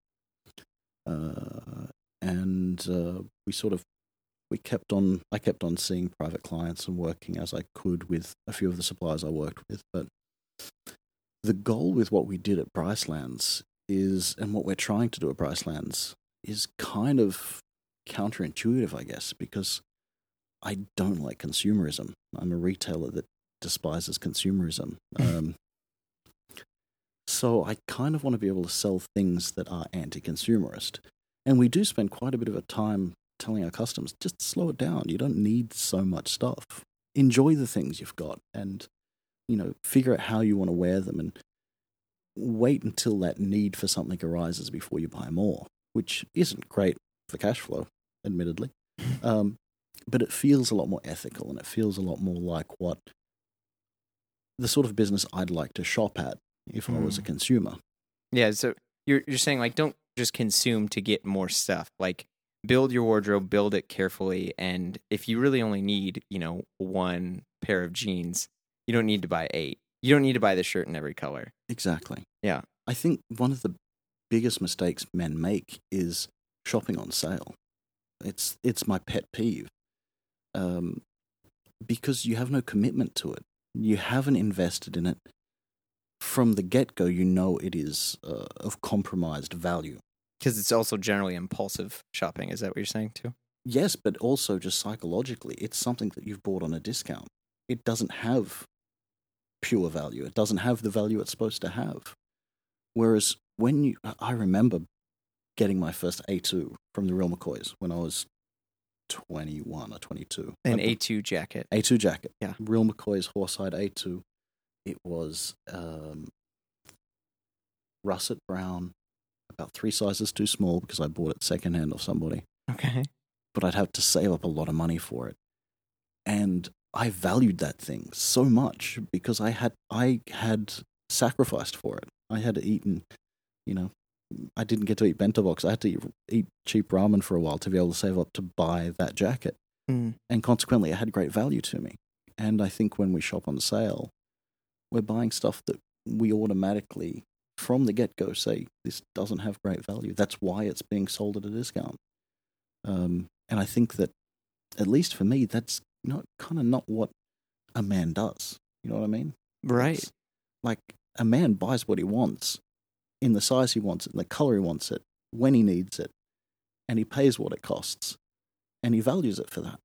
uh, and uh, we sort of we kept on. I kept on seeing private clients and working as I could with a few of the suppliers I worked with. But the goal with what we did at Brycelands is, and what we're trying to do at Brycelands is kind of counterintuitive, I guess, because I don't like consumerism. I'm a retailer that despises consumerism. Um, so I kind of want to be able to sell things that are anti-consumerist, and we do spend quite a bit of a time telling our customers just slow it down. You don't need so much stuff. Enjoy the things you've got, and you know, figure out how you want to wear them, and wait until that need for something arises before you buy more, which isn't great for cash flow, admittedly. Um, but it feels a lot more ethical and it feels a lot more like what the sort of business I'd like to shop at if I was a Mm. consumer. Yeah, so you're you're saying like don't just consume to get more stuff. Like build your wardrobe, build it carefully, and if you really only need, you know, one pair of jeans, you don't need to buy eight. You don't need to buy the shirt in every color. Exactly. Yeah. I think one of the biggest mistakes men make is shopping on sale. It's it's my pet peeve. Um, because you have no commitment to it. You haven't invested in it from the get go. You know it is uh, of compromised value. Because it's also generally impulsive shopping. Is that what you're saying too? Yes, but also just psychologically, it's something that you've bought on a discount. It doesn't have pure value. It doesn't have the value it's supposed to have. Whereas when you, I remember getting my first A2 from the Real McCoys when I was 21 or 22. An A2 jacket. A2 jacket. Yeah. Real McCoy's Horsehide A2. It was um, russet brown, about three sizes too small because I bought it secondhand off somebody Okay. but I'd have to save up a lot of money for it. And I valued that thing so much because I had I had sacrificed for it. I had eaten, you know, I didn't get to eat bento box. I had to eat, eat cheap ramen for a while to be able to save up to buy that jacket. Mm. And consequently, it had great value to me. And I think when we shop on sale, we're buying stuff that we automatically, from the get go, say this doesn't have great value. That's why it's being sold at a discount. Um, and I think that, at least for me, that's not kind of not what a man does. You know what I mean? Right. It's like a man buys what he wants in the size he wants it, in the color he wants it, when he needs it, and he pays what it costs, and he values it for that,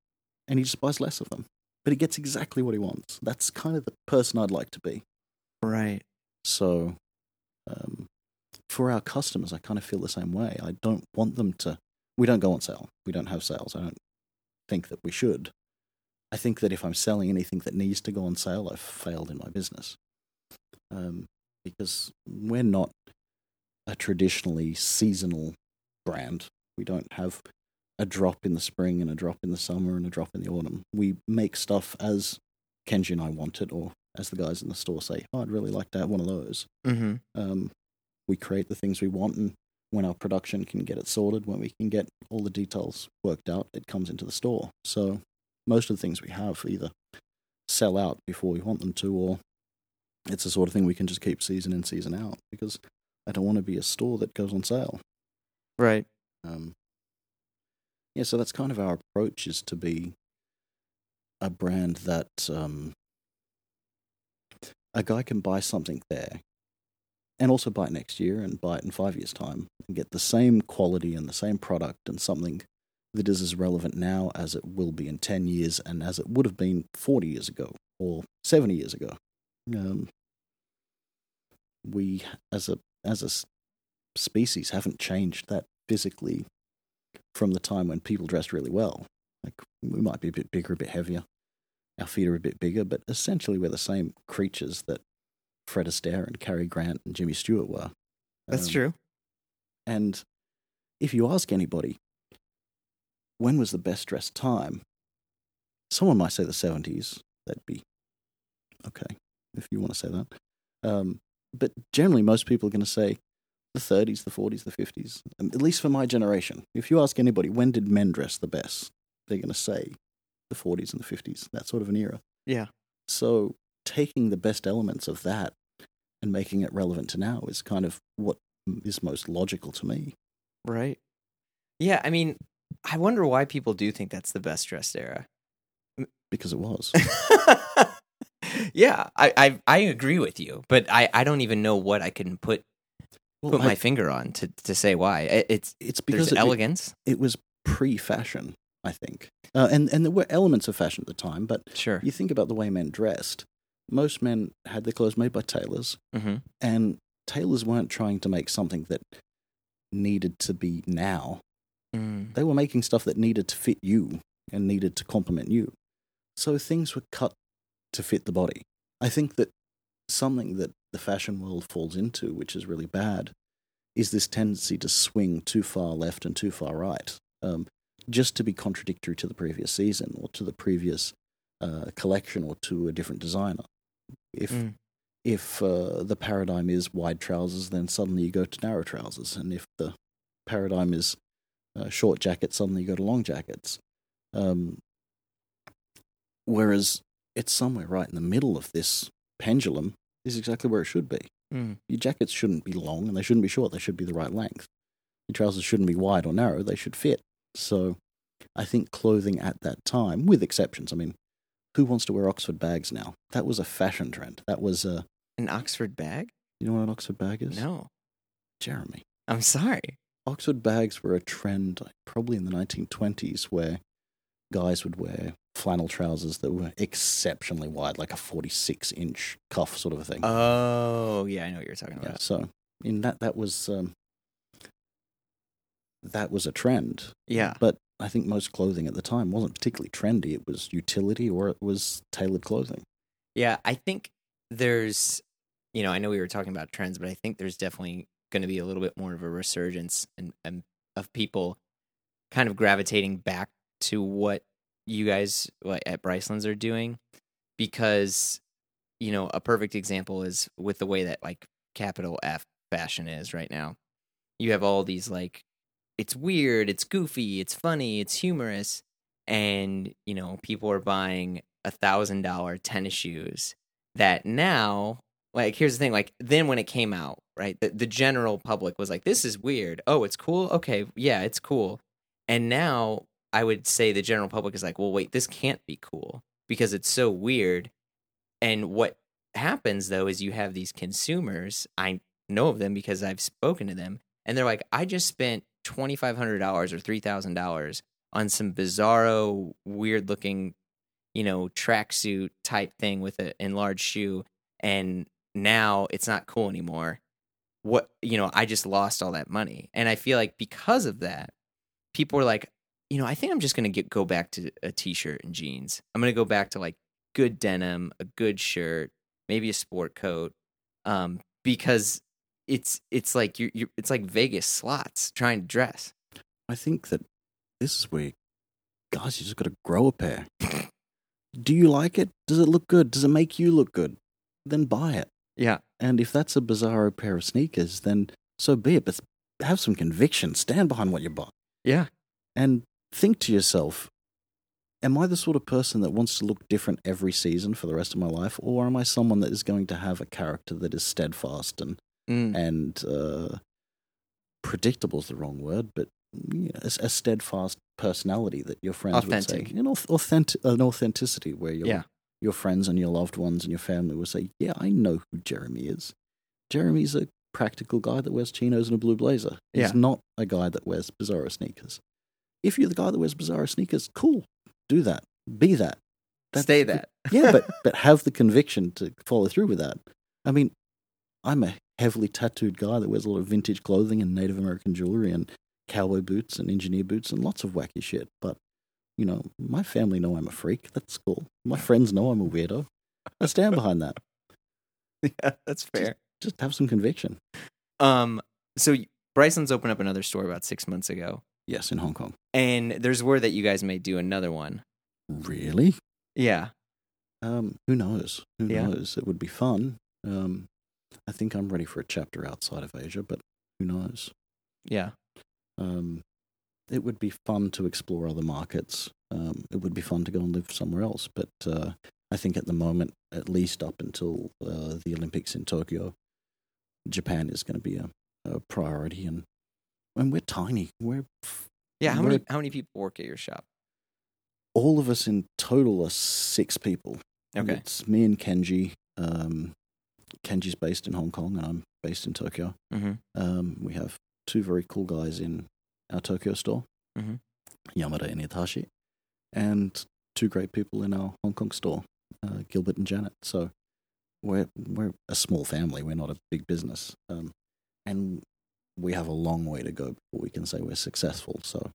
and he just buys less of them. But he gets exactly what he wants. That's kind of the person I'd like to be. Right. So, um, for our customers, I kind of feel the same way. I don't want them to. We don't go on sale. We don't have sales. I don't think that we should. I think that if I'm selling anything that needs to go on sale, I've failed in my business. Um, because we're not a traditionally seasonal brand. We don't have a drop in the spring and a drop in the summer and a drop in the autumn. We make stuff as Kenji and I want it, or as the guys in the store say, oh, I'd really like to have one of those. Mm-hmm. Um, we create the things we want, and when our production can get it sorted, when we can get all the details worked out, it comes into the store. So most of the things we have either sell out before we want them to, or it's the sort of thing we can just keep season in, season out, because I don't want to be a store that goes on sale. Right. Um, yeah, so that's kind of our approach is to be a brand that um, a guy can buy something there and also buy it next year and buy it in five years' time and get the same quality and the same product and something that is as relevant now as it will be in 10 years and as it would have been 40 years ago or 70 years ago. Um, we, as a, as a species, haven't changed that physically from the time when people dressed really well. Like we might be a bit bigger, a bit heavier. Our feet are a bit bigger, but essentially we're the same creatures that Fred Astaire and Cary Grant and Jimmy Stewart were. That's Um, true. And if you ask anybody, when was the best dressed time? Someone might say the 70s. That'd be okay if you want to say that. Um, but generally, most people are going to say the 30s, the 40s, the 50s. Um, at least for my generation. If you ask anybody, when did men dress the best? They're going to say the 40s and the 50s, that sort of an era. Yeah. So taking the best elements of that and making it relevant to now is kind of what is most logical to me. Right. Yeah. I mean, I wonder why people do think that's the best dressed era. because it was. yeah, I, I I agree with you, but I I don't even know what I can put Well, put I- my finger on to to say why. It- It's it's because it, elegance. it was pre-fashion, I think, uh, and and there were elements of fashion at the time. But Sure. you think about the way men dressed. Most men had their clothes made by tailors, hmm and tailors weren't trying to make something that needed to be now. Mm. They were making stuff that needed to fit you and needed to complement you. So things were cut to fit the body. I think that something that the fashion world falls into, which is really bad, is this tendency to swing too far left and too far right, um, just to be contradictory to the previous season or to the previous uh, collection or to a different designer. If Mm. if uh, the paradigm is wide trousers, then suddenly you go to narrow trousers, and if the paradigm is uh, short jackets, suddenly you go to long jackets. Um, whereas it's somewhere right in the middle of this pendulum is exactly where it should be. Mm. Your jackets shouldn't be long and they shouldn't be short. They should be the right length. Your trousers shouldn't be wide or narrow. They should fit. So I think clothing at that time, with exceptions, I mean, who wants to wear Oxford bags now? That was a fashion trend. That was a, An Oxford bag? you know what an Oxford bag is? No. Jeremy. I'm sorry. Oxford bags were a trend probably in the 1920s where guys would wear flannel trousers that were exceptionally wide, like a 46 inch cuff sort of a thing. Oh, yeah, I know what you're talking about. yeah, so in that that was um, that was a trend. Yeah. But I think most clothing at the time wasn't particularly trendy. It was utility or it was tailored clothing. Yeah, I think there's, you know, I know we were talking about trends, but I think there's definitely going to be a little bit more of a resurgence and, and of people kind of gravitating back to what you guys at Bryceland's are doing, because, you know, a perfect example is with the way that like capital F fashion is right now. You have all these like, it's weird, it's goofy, it's funny, it's humorous, and you know, people are buying a thousand dollar tennis shoes that now like here's the thing like then when it came out right the, the general public was like this is weird. Oh it's cool? Okay yeah it's cool. And now i would say the general public is like well wait this can't be cool because it's so weird and what happens though is you have these consumers i know of them because i've spoken to them and they're like i just spent $2500 or $3000 on some bizarro weird looking you know, tracksuit type thing with an enlarged shoe, and now it's not cool anymore. What you know, I just lost all that money, and I feel like because of that, people are like, you know, I think I'm just gonna get go back to a t-shirt and jeans. I'm gonna go back to like good denim, a good shirt, maybe a sport coat, um, because it's it's like you're, you're it's like Vegas slots trying to dress. I think that this is where guys, you just got to grow a pair. Do you like it? Does it look good? Does it make you look good? Then buy it. Yeah, And if that's a bizarro pair of sneakers, then so be it. But have some conviction. Stand behind what you buy. yeah, And think to yourself, am I the sort of person that wants to look different every season for the rest of my life? Or am I someone that is going to have a character that is steadfast and, Mm. and uh, predictable is the wrong word, but you know, a, a steadfast personality that your friends Authentic. would say. An, authentic, an authenticity where your, Yeah. your friends and your loved ones and your family will say, yeah, I know who Jeremy is. Jeremy's a practical guy that wears chinos and a blue blazer. He's Yeah. not a guy that wears bizarro sneakers. If you're the guy that wears bizarre sneakers, cool. Do that. Be that. That's stay that. yeah, but but have the conviction to follow through with that. I mean, I'm a heavily tattooed guy that wears a lot of vintage clothing and Native American jewelry and cowboy boots and engineer boots and lots of wacky shit. But you know, my family know I'm a freak. That's cool. My friends know I'm a weirdo. I stand behind that. yeah, that's fair. Just have some conviction. Um, so Bryson's opened up another store about six months ago, Yes, in Hong Kong. and there's word that you guys may do another one. Really? Yeah, Um, who knows? Who Yeah. knows? It would be fun. Um, I think I'm ready for a chapter outside of Asia, but who knows? yeah, Um, it would be fun to explore other markets. Um, it would be fun to go and live somewhere else. But uh, I think at the moment, at least up until uh, the Olympics in Tokyo, Japan is going to be a, a priority. And and we're tiny. We're yeah. How We're- many how many people work at your shop? all of us in total are six people. Okay, It's me and Kenji. Um, Kenji's based in Hong Kong, and I'm based in Tokyo. Mm-hmm. Um, we have two very cool guys in our Tokyo store, Mhm. Yamada and Itachi, and two great people in our Hong Kong store, uh, Gilbert and Janet. So we're we're a small family. We're not a big business, um, and we have a long way to go before we can say we're successful. So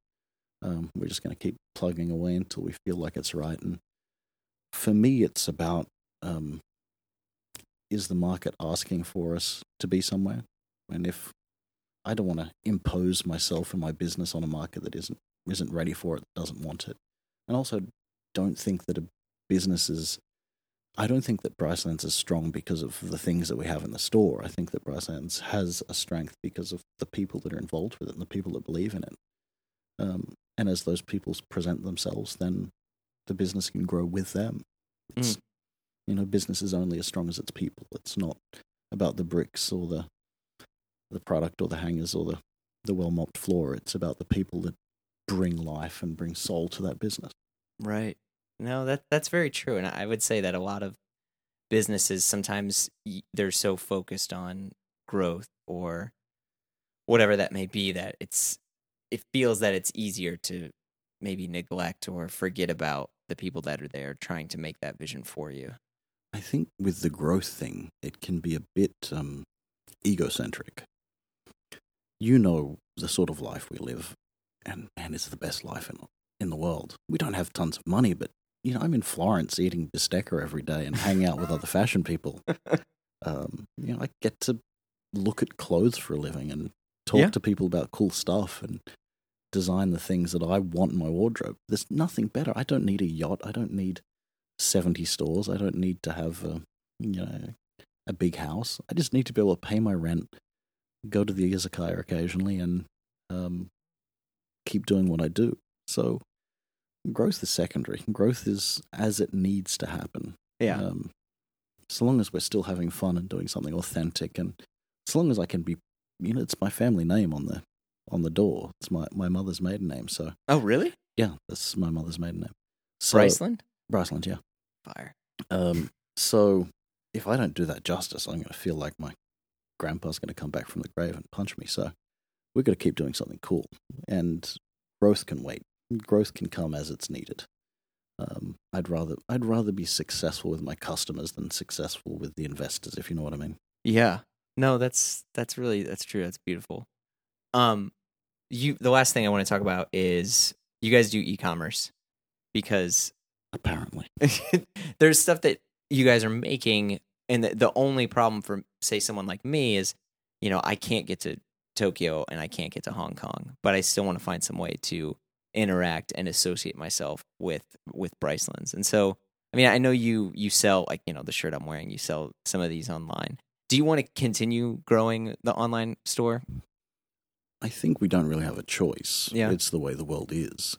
um, we're just going to keep plugging away until we feel like it's right. And for me, it's about um, is the market asking for us to be somewhere, and if I don't want to impose myself and my business on a market that isn't isn't ready for it, doesn't want it, and also don't think that a business is. I don't think that Brycelands is strong because of the things that we have in the store. I think that Brycelands has a strength because of the people that are involved with it and the people that believe in it. Um, and as those people present themselves, then the business can grow with them. It's, You know, business is only as strong as its people. It's not about the bricks or the the product or the hangers or the, the well mopped floor. It's about the people that bring life and bring soul to that business. Right. No, that that's very true, and I would say that a lot of businesses sometimes they're so focused on growth or whatever that may be that it's it feels that it's easier to maybe neglect or forget about the people that are there trying to make that vision for you. I think with the growth thing, it can be a bit um, egocentric. You know the sort of life we live, and man, it's the best life in in the world. We don't have tons of money, but you know, I'm in Florence eating bistecca every day and hanging out with other fashion people. Um, you know, I get to look at clothes for a living and talk Yeah. to people about cool stuff and design the things that I want in my wardrobe. There's nothing better. I don't need a yacht. I don't need 70 stores. I don't need to have a, you know, a big house. I just need to be able to pay my rent, go to the izakaya occasionally, and um, keep doing what I do. So growth is secondary. Growth is as it needs to happen. Um, so long as we're still having fun and doing something authentic, and as long as I can be, you know, it's my family name on the on the door. It's my my mother's maiden name. So oh, really? yeah, that's my mother's maiden name. So, Bryceland? Bryceland, yeah. Fire. Um, so if I don't do that justice, I'm going to feel like my grandpa's going to come back from the grave and punch me. So we've got to keep doing something cool, and growth can wait. Growth can come as it's needed. Um, I'd rather I'd rather be successful with my customers than successful with the investors, if you know what I mean. Yeah. No, that's that's really that's true. That's beautiful. Um you the last thing I want to talk about is you guys do e-commerce because Apparently, there's stuff that you guys are making and the, the only problem for say someone like me is you know, I can't get to Tokyo and I can't get to Hong Kong, but I still want to find some way to interact and associate myself with with Brycelands. And so, I mean, I know you you sell like, you know, the shirt I'm wearing, you sell some of these online. Do you want to continue growing the online store? I think we don't really have a choice. Yeah. It's the way the world is.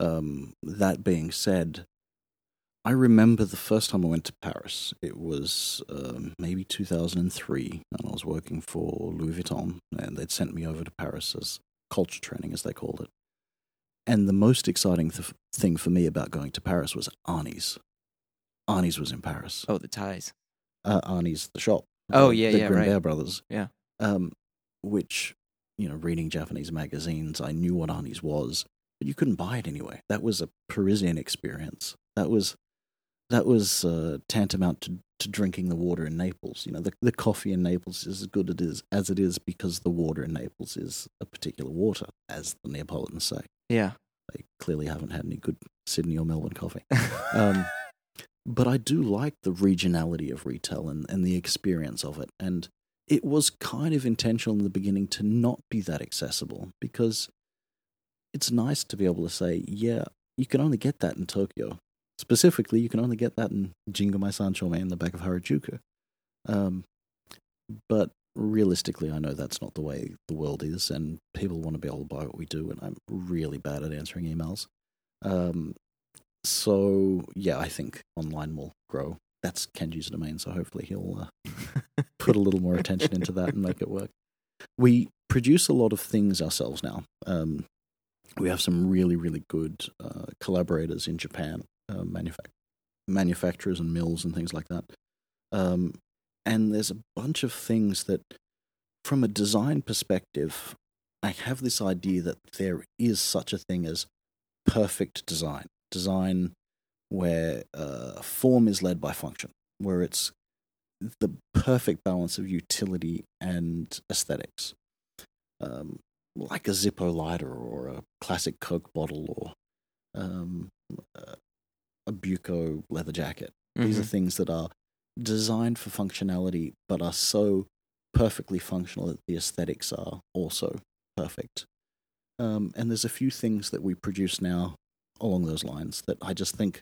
Um, that being said, I remember the first time I went to Paris. It was um, maybe 2003, and I was working for Louis Vuitton, and they'd sent me over to Paris as culture training, as they called it. And the most exciting th- thing for me about going to Paris was Arnys. Arnys was in Paris. Oh, the ties. Uh, Arnys, the shop. Oh, yeah, the yeah, right. Grimbert brothers. Yeah. Um, which, you know, reading Japanese magazines, I knew what Arnys was, but you couldn't buy it anyway. That was a Parisian experience. That was that was uh, tantamount to, to drinking the water in Naples. You know, the the coffee in Naples is as good it is as it is because the water in Naples is a particular water, as the Neapolitans say. Yeah. They clearly haven't had any good Sydney or Melbourne coffee. Um, but I do like the regionality of retail and, and the experience of it. And it was kind of intentional in the beginning to not be that accessible because it's nice to be able to say, yeah, you can only get that in Tokyo. Specifically, you can only get that in Jingumae Sanchome in the back of Harajuku. Um, but realistically, I know that's not the way the world is, and people want to be able to buy what we do, and I'm really bad at answering emails. Um, so yeah, I think online will grow. That's Kenji's domain, so hopefully he'll uh, put a little more attention into that and make it work. We produce a lot of things ourselves now. Um, we have some really, really good uh, collaborators in Japan, uh, manufac- manufacturers and mills and things like that. Um, and there's a bunch of things that, from a design perspective, I have this idea that there is such a thing as perfect design. Design where uh, form is led by function, where it's the perfect balance of utility and aesthetics. Um, like a Zippo lighter or a classic Coke bottle or um, a Buco leather jacket. Mm-hmm. These are mm-hmm. things that are designed for functionality but are so perfectly functional that the aesthetics are also perfect. Um, and there's a few things that we produce now along those lines that I just think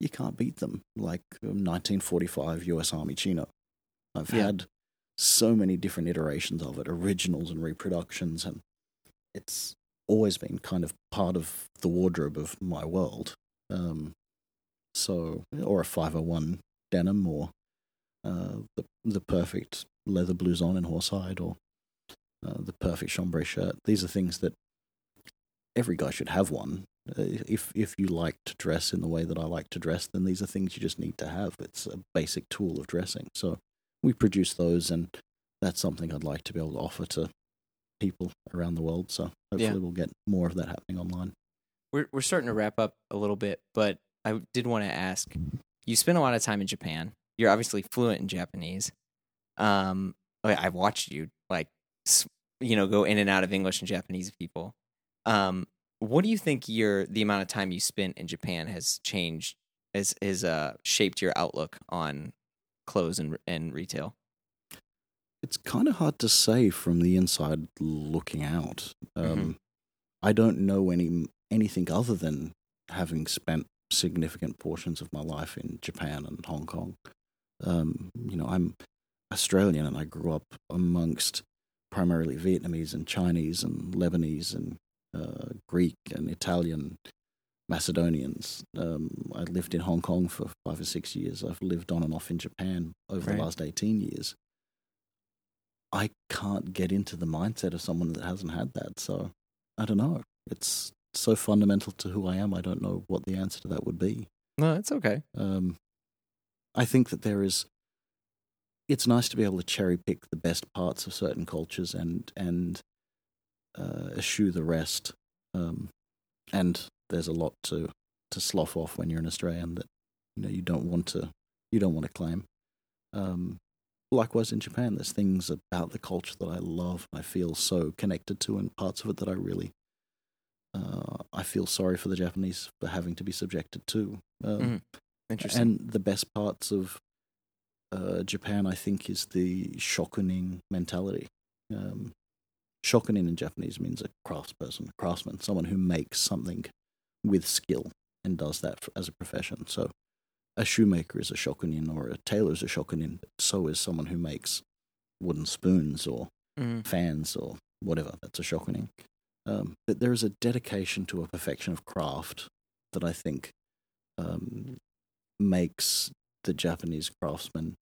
you can't beat them, like 1945 US Army Chino. I've yeah. had so many different iterations of it, originals and reproductions, and it's always been kind of part of the wardrobe of my world. Um, so, or a 501 denim, or uh, the the perfect leather blouson in Horsehide, or uh, the perfect chambray shirt. These are things that every guy should have one. Uh, if if you like to dress in the way that I like to dress, then these are things you just need to have. It's a basic tool of dressing. So we produce those, and that's something I'd like to be able to offer to people around the world. So hopefully yeah. we'll get more of that happening online. We're we're starting to wrap up a little bit, but I did want to ask. You spent a lot of time in Japan. You're obviously fluent in Japanese. Um, I've watched you like you know go in and out of English and Japanese people. Um, what do you think your the amount of time you spent in Japan has changed has has uh, shaped your outlook on clothes and and retail? It's kind of hard to say from the inside looking out. Um, mm-hmm. I don't know any anything other than having spent significant portions of my life in Japan and Hong Kong. Um, you know, I'm Australian and I grew up amongst primarily Vietnamese and Chinese and Lebanese and uh, Greek and Italian Macedonians. Um, I lived in Hong Kong for five or six years. I've lived on and off in Japan over right. the last 18 years. I can't get into the mindset of someone that hasn't had that. So I don't know. It's so fundamental to who I am. I don't know what the answer to that would be. No, it's okay. Um, I think that there is. It's nice to be able to cherry pick the best parts of certain cultures and and uh, eschew the rest. Um, and there's a lot to to slough off when you're an Australian that you know you don't want to you don't want to claim. Um, likewise in Japan, there's things about the culture that I love. I feel so connected to, and parts of it that I really uh, I feel sorry for the Japanese for having to be subjected to. Um, mm-hmm. Interesting. And the best parts of uh, Japan, I think, is the shokunin mentality. Um, shokunin in Japanese means a craftsperson, a craftsman, someone who makes something with skill and does that for, as a profession. So a shoemaker is a shokunin or a tailor is a shokunin, but so is someone who makes wooden spoons or mm. fans or whatever. That's a shokunin. Um, but there is a dedication to a perfection of craft that I think um, makes the Japanese craftsman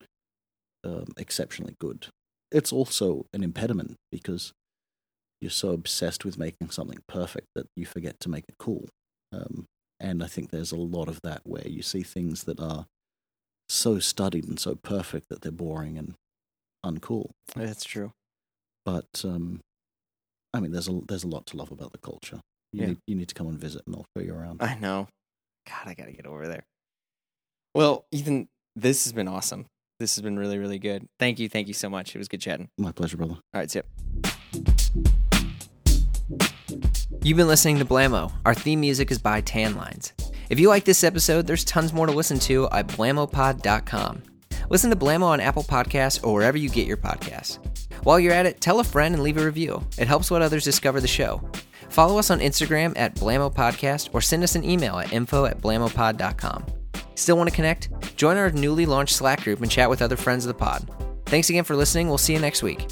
um, exceptionally good. It's also an impediment because you're so obsessed with making something perfect that you forget to make it cool. Um, and I think there's a lot of that where you see things that are so studied and so perfect that they're boring and uncool. That's true. But um, I mean, there's a there's a lot to love about the culture. You, yeah. need, you need to come and visit, and I'll show you around. I know. God, I gotta get over there. Well, Ethan, this has been awesome. This has been really, really good. Thank you, thank you so much. It was good chatting. My pleasure, brother. All right, see ya. You've been listening to Blamo. Our theme music is by Tanlines. If you like this episode, there's tons more to listen to at blamopod.com. Listen to Blamo on Apple Podcasts or wherever you get your podcasts. While you're at it, tell a friend and leave a review. It helps let others discover the show. Follow us on Instagram at Blamo Podcast or send us an email at info at blamopod.com. Still want to connect? Join our newly launched Slack group and chat with other friends of the pod. Thanks again for listening. We'll see you next week.